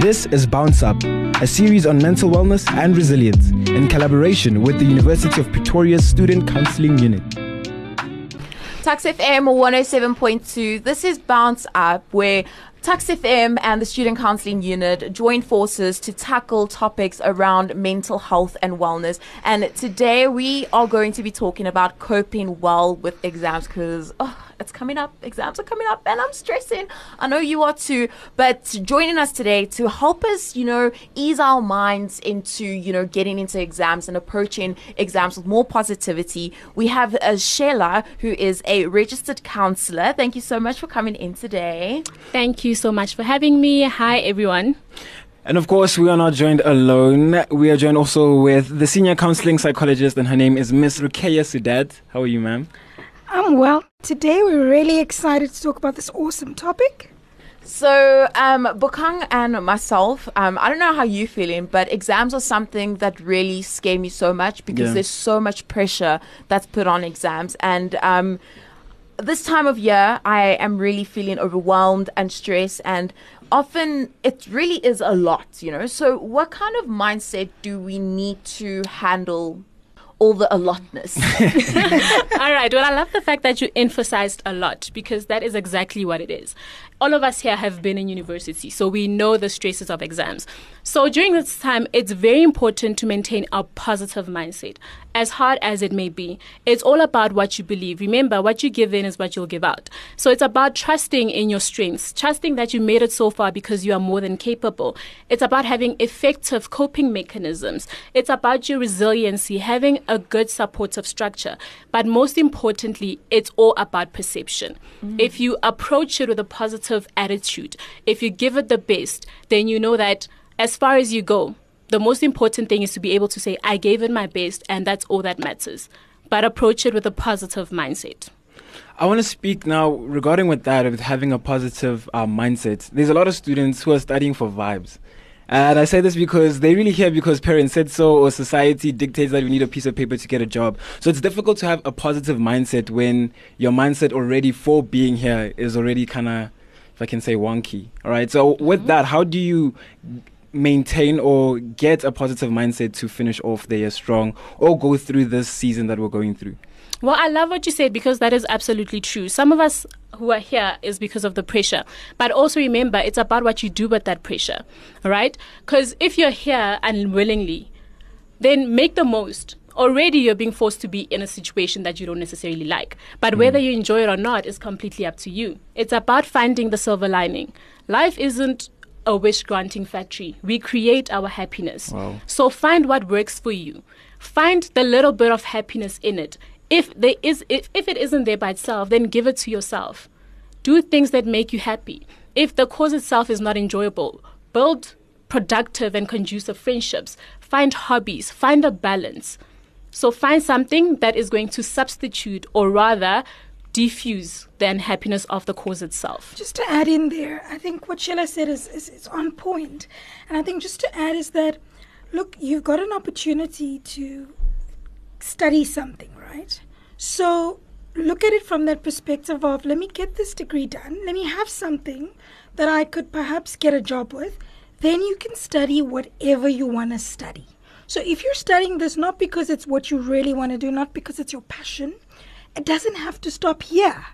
This is Bounce Up, a series on mental wellness and resilience in collaboration with the University of Pretoria's Student Counseling Unit. Tuks FM 107.2. This is Bounce Up, where Tuks FM and the Student Counseling Unit join forces to tackle topics around mental health and wellness. And today we are going to be talking about coping well with exams because oh, it's coming up. Exams are coming up, and I'm stressing. I know you are too. But joining us today to help us, you know, ease our minds into, you know, getting into exams and approaching exams with more positivity, we have uh, Sheila, who is a registered counselor. Thank you so much for coming in today. Thank you so much for having me. Hi, everyone. And of course, we are not joined alone. We are joined also with the senior counseling psychologist, and her name is Miss Rukeya Sudad. How are you, ma'am? I'm well. Today we're really excited to talk about this awesome topic. So, um, Bukang and myself, um, I don't know how you're feeling, but exams are something that really scare me so much because Yeah. there's so much pressure that's put on exams. And um, this time of year, I am really feeling overwhelmed and stressed, and often it really is a lot, you know. So, what kind of mindset do we need to handle all the allotness? All right. Well, I love the fact that you emphasized a lot because that is exactly what it is. All of us here have been in university, so we know the stresses of exams. So during this time, it's very important to maintain a positive mindset, as hard as it may be. It's all about what you believe. Remember, what you give in is what you'll give out. So it's about trusting in your strengths, trusting that you made it so far because you are more than capable. It's about having effective coping mechanisms. It's about your resiliency, having a good supportive structure. But most importantly, it's all about perception. Mm. If you approach it with a positive attitude, if you give it the best, then you know that as far as you go, the most important thing is to be able to say, I gave it my best, and that's all that matters. But approach it with a positive mindset. I want to speak now regarding with that, with having a positive uh, mindset. There's a lot of students who are studying for vibes. And I say this because they really here because parents said so or society dictates that you need a piece of paper to get a job. So it's difficult to have a positive mindset when your mindset already for being here is already kind of, if I can say, wonky. All right. So with that, how do you maintain or get a positive mindset to finish off the year strong or go through this season that we're going through? Well, I love what you said because that is absolutely true. Some of us who are here is because of the pressure. But also remember, it's about what you do with that pressure. All right? Because if you're here unwillingly, then make the most. Already you're being forced to be in a situation that you don't necessarily like. But mm. whether you enjoy it or not is completely up to you. It's about finding the silver lining. Life isn't a wish granting factory. We create our happiness. Wow. So find what works for you. Find the little bit of happiness in it. If there is if, if it isn't there by itself, then give it to yourself. Do things that make you happy. If the cause itself is not enjoyable, build productive and conducive friendships. Find hobbies, find a balance. So find something that is going to substitute or rather diffuse the unhappiness of the cause itself. Just to add in there, I think what Sheila said is, is, is on point. And I think just to add is that, look, you've got an opportunity to study something, right? So look at it from that perspective of let me get this degree done, let me have something that I could perhaps get a job with. Then you can study whatever you want to study. So if you're studying this not because it's what you really want to do, not because it's your passion, it doesn't have to stop here.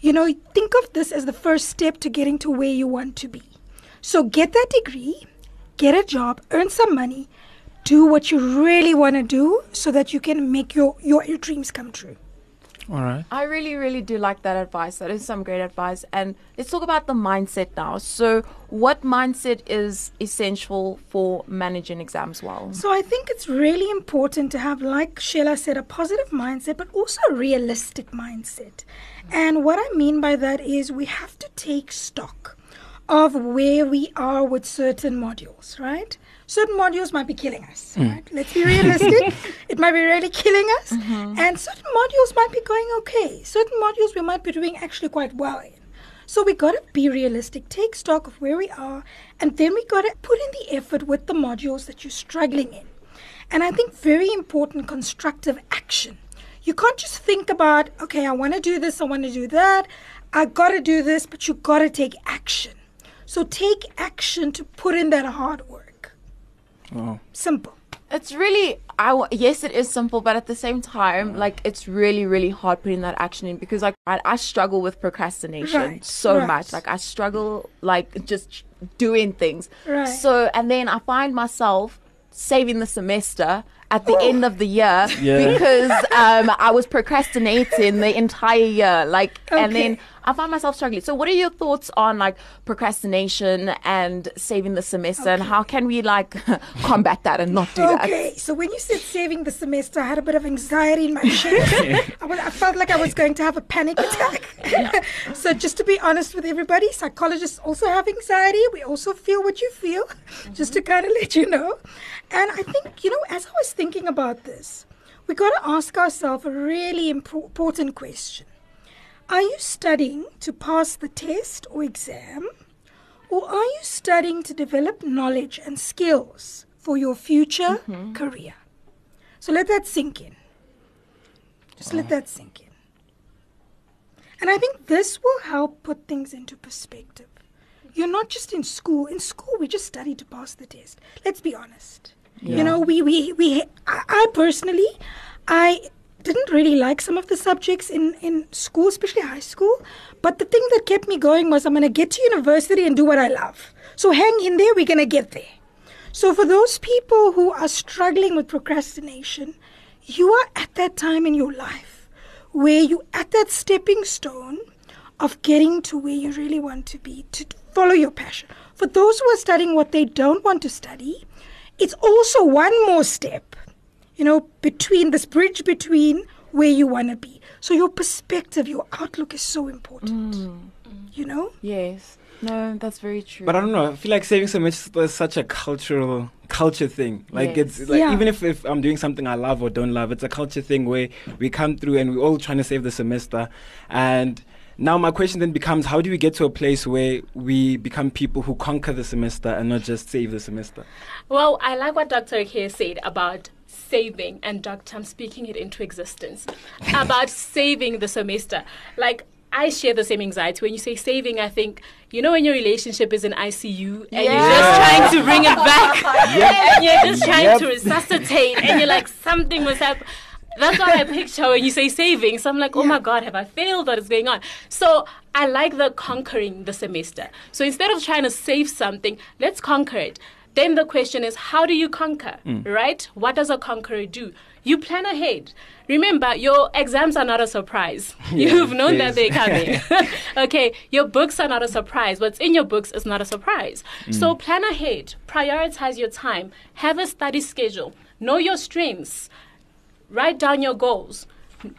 You know, think of this as the first step to getting to where you want to be. So get that degree, get a job, earn some money, do what you really want to do so that you can make your, your, your dreams come true. All right. I really, really do like that advice. That is some great advice. And let's talk about the mindset now. So, what mindset is essential for managing exams well? So I think it's really important to have, like Sheila said, a positive mindset, but also a realistic mindset. And what I mean by that is we have to take stock of where we are with certain modules, right? Certain modules might be killing us, hmm. right? Let's be realistic. it might be really killing us. Mm-hmm. And certain modules might be going okay. Certain modules we might be doing actually quite well in. So we got to be realistic, take stock of where we are, and then we got to put in the effort with the modules that you're struggling in. And I think very important constructive action. You can't just think about, okay, I want to do this, I want to do that, I got to do this, but you got to take action. So take action to put in that hard work. Oh. Simple. It's really, I w- yes, it is simple, but at the same time, like it's really, really hard putting that action in because like I, I struggle with procrastination Right, so right. much. Like I struggle like just doing things. Right. So and then I find myself saving the semester at the end of the year Yeah. because um, I was procrastinating the entire year. Like, and then I find myself struggling. So, what are your thoughts on like procrastination and saving the semester, and how can we like combat that and not do that? Okay, so when you said saving the semester, I had a bit of anxiety in my chest. I, I felt like I was going to have a panic attack. so, just to be honest with everybody, psychologists also have anxiety. We also feel what you feel, mm-hmm. just to kind of let you know. And I think, you know, as I was thinking about this, we got to ask ourselves a really impor- important question Are you studying to pass the test or exam? Or are you studying to develop knowledge and skills for your future mm-hmm. career? So let that sink in. Just let that sink in. And I think this will help put things into perspective. You're not just in school. In school, we just study to pass the test. Let's be honest. Yeah. You know, we, we, we I, I personally, I didn't really like some of the subjects in, in school, especially high school. But the thing that kept me going was I'm going to get to university and do what I love. So hang in there, we're going to get there. So for those people who are struggling with procrastination, you are at that time in your life where you're at that stepping stone of getting to where you really want to be, to follow your passion. For those who are studying what they don't want to study, it's also one more step, you know, between this bridge between where you want to be. So your perspective, your outlook is so important. Mm. You know? Yes. No, that's very true. But I don't know. I feel like saving so much is such a cultural culture thing. Like Yes. it's like Yeah. even if, if I'm doing something I love or don't love, it's a culture thing where we come through and we're all trying to save the semester. And now my question then becomes how do we get to a place where we become people who conquer the semester and not just save the semester? Well, I like what Dr. Akea said about saving, and Dr. I'm speaking it into existence about saving the semester. Like, I share the same anxiety. When you say saving, I think, you know, when your relationship is in ICU and you're just trying to bring it back, and you're just trying Yep. to resuscitate, and you're like, something must happen. That's what I picture when you say saving. So I'm like, oh my God, have I failed? What is going on? So I like the conquering the semester. So instead of trying to save something, let's conquer it. Then the question is, how do you conquer? Mm. Right? What does a conqueror do? You plan ahead. Remember, your exams are not a surprise. You've known that they're coming. okay, your books are not a surprise. What's in your books is not a surprise. Mm. So plan ahead, prioritize your time, have a study schedule, know your strengths, write down your goals.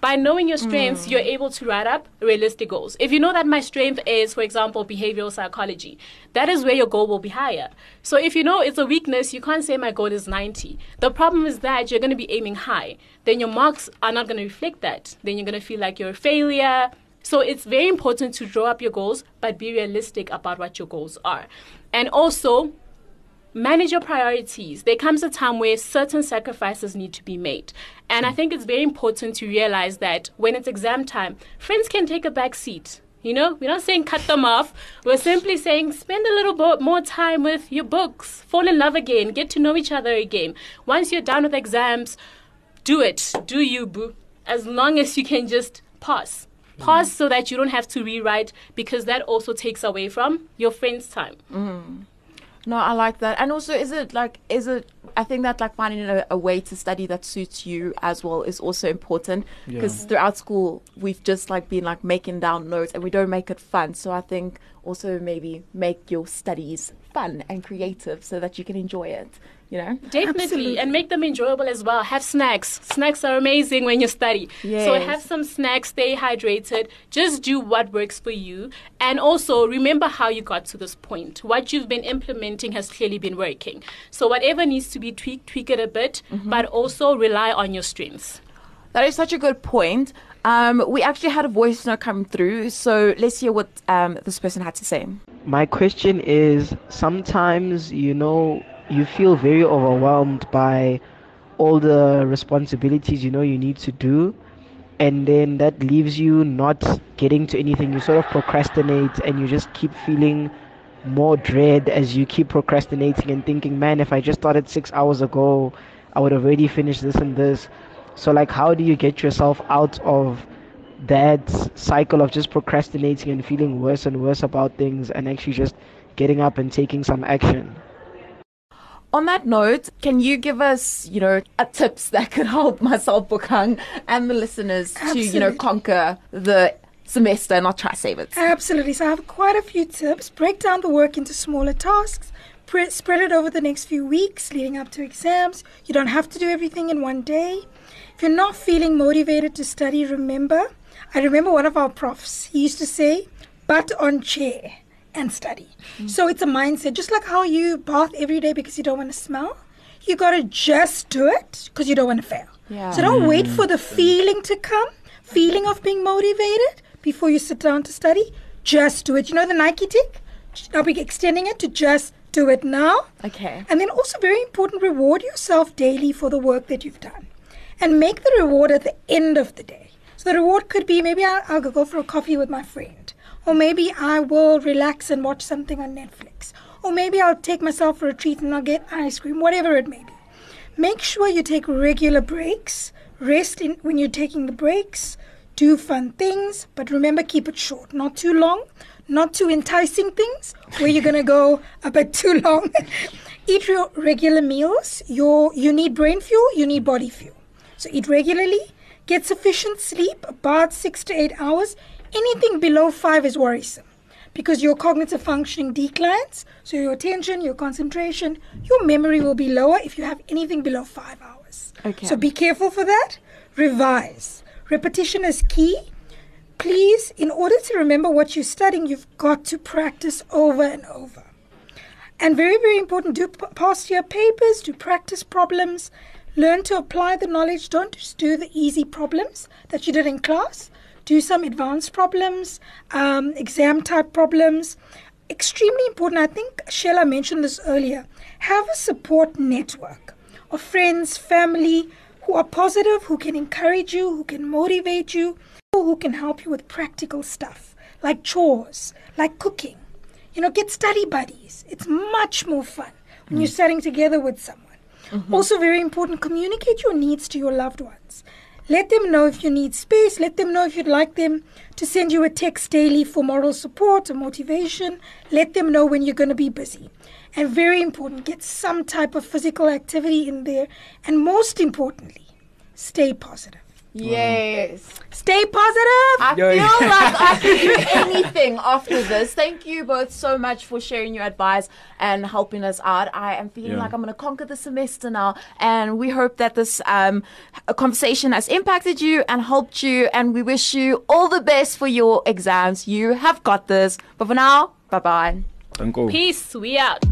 By knowing your strengths, hmm. you're able to write up realistic goals. If you know that my strength is, for example, behavioral psychology, that is where your goal will be higher. So if you know it's a weakness, you can't say my goal is 90. The problem is that you're going to be aiming high. Then your marks are not going to reflect that. Then you're going to feel like you're a failure. So it's very important to draw up your goals, but be realistic about what your goals are. And also, manage your priorities. There comes a time where certain sacrifices need to be made. And I think it's very important to realize that when it's exam time, friends can take a back seat. You know, we're not saying cut them off. We're simply saying spend a little bit more time with your books, fall in love again, get to know each other again. Once you're done with exams, do it. Do you, boo. As long as you can just pass. Pass so that you don't have to rewrite because that also takes away from your friends' time. Mm-hmm. No, I like that. And also, is it like, is it, I think that like finding a, a way to study that suits you as well is also important because throughout school, we've just like been like making down notes and we don't make it fun. So I think also maybe make your studies fun and creative so that you can enjoy it, you know? Definitely, Absolutely. and make them enjoyable as well. Have snacks. Snacks are amazing when you study. So have some snacks, stay hydrated, just do what works for you. And also remember how you got to this point. What you've been implementing has clearly been working. So whatever needs to be tweaked, tweak it a bit, but also rely on your strengths. That is such a good point. Um, we actually had a voice note come through. So let's hear what um, this person had to say. My question is sometimes, you know, you feel very overwhelmed by all the responsibilities you know you need to do, and then that leaves you not getting to anything. You sort of procrastinate and you just keep feeling more dread as you keep procrastinating and thinking, man, if I just started six hours ago, I would have already finished this and this. So, like, how do you get yourself out of that cycle of just procrastinating and feeling worse and worse about things and actually just getting up and taking some action? On that note, can you give us, you know, uh, tips that could help myself, Bukang, and the listeners to, you know, conquer the semester, and not try to save it? Absolutely. So I have quite a few tips. Break down the work into smaller tasks. Spread it over the next few weeks leading up to exams. You don't have to do everything in one day. If you're not feeling motivated to study, remember, I remember one of our profs, he used to say, butt on chair and study. So it's a mindset, just like how you bath every day because you don't want to smell. You got to just do it because you don't want to fail. Yeah. So don't wait mm. for the feeling to come, feeling of being motivated before you sit down to study. Just do it. You know the Nike tick? I'll be extending it to just do it now. Okay. And then also very important, reward yourself daily for the work that you've done. And make the reward at the end of the day. So the reward could be maybe I'll, I'll go for a coffee with my friend. Or maybe I will relax and watch something on Netflix. Or maybe I'll take myself for a treat and I'll get ice cream, whatever it may be. Make sure you take regular breaks. Rest in when you're taking the breaks. Do fun things, but remember keep it short, not too long, not too enticing things where you're gonna go a bit too long. eat your regular meals. Your you need brain fuel, you need body fuel. So eat regularly. Get sufficient sleep, about six to eight hours. Anything below five is worrisome because your cognitive functioning declines. So your attention, your concentration, your memory will be lower if you have anything below five hours. Okay. So be careful for that. Revise. Repetition is key. Please, in order to remember what you're studying, you've got to practice over and over. And very, very important, do p- past year papers, do practice problems, learn to apply the knowledge. Don't just do the easy problems that you did in class. Do some advanced problems, um, exam type problems. Extremely important, I think Sheila mentioned this earlier. Have a support network of friends, family who are positive, who can encourage you, who can motivate you, who can help you with practical stuff like chores, like cooking. You know, get study buddies. It's much more fun when you're studying together with someone. Also, very important, communicate your needs to your loved ones. Let them know if you need space. Let them know if you'd like them to send you a text daily for moral support or motivation. Let them know when you're going to be busy. And very important, get some type of physical activity in there. And most importantly, stay positive. Yes. Stay positive. I Yo. feel like I could do anything after this. Thank you both so much for sharing your advice and helping us out. I am feeling Yeah. like I'm going to conquer the semester now, and we hope that this um, conversation has impacted you and helped you. And we wish you all the best for your exams. You have got this. But for now, bye bye. Peace. We out.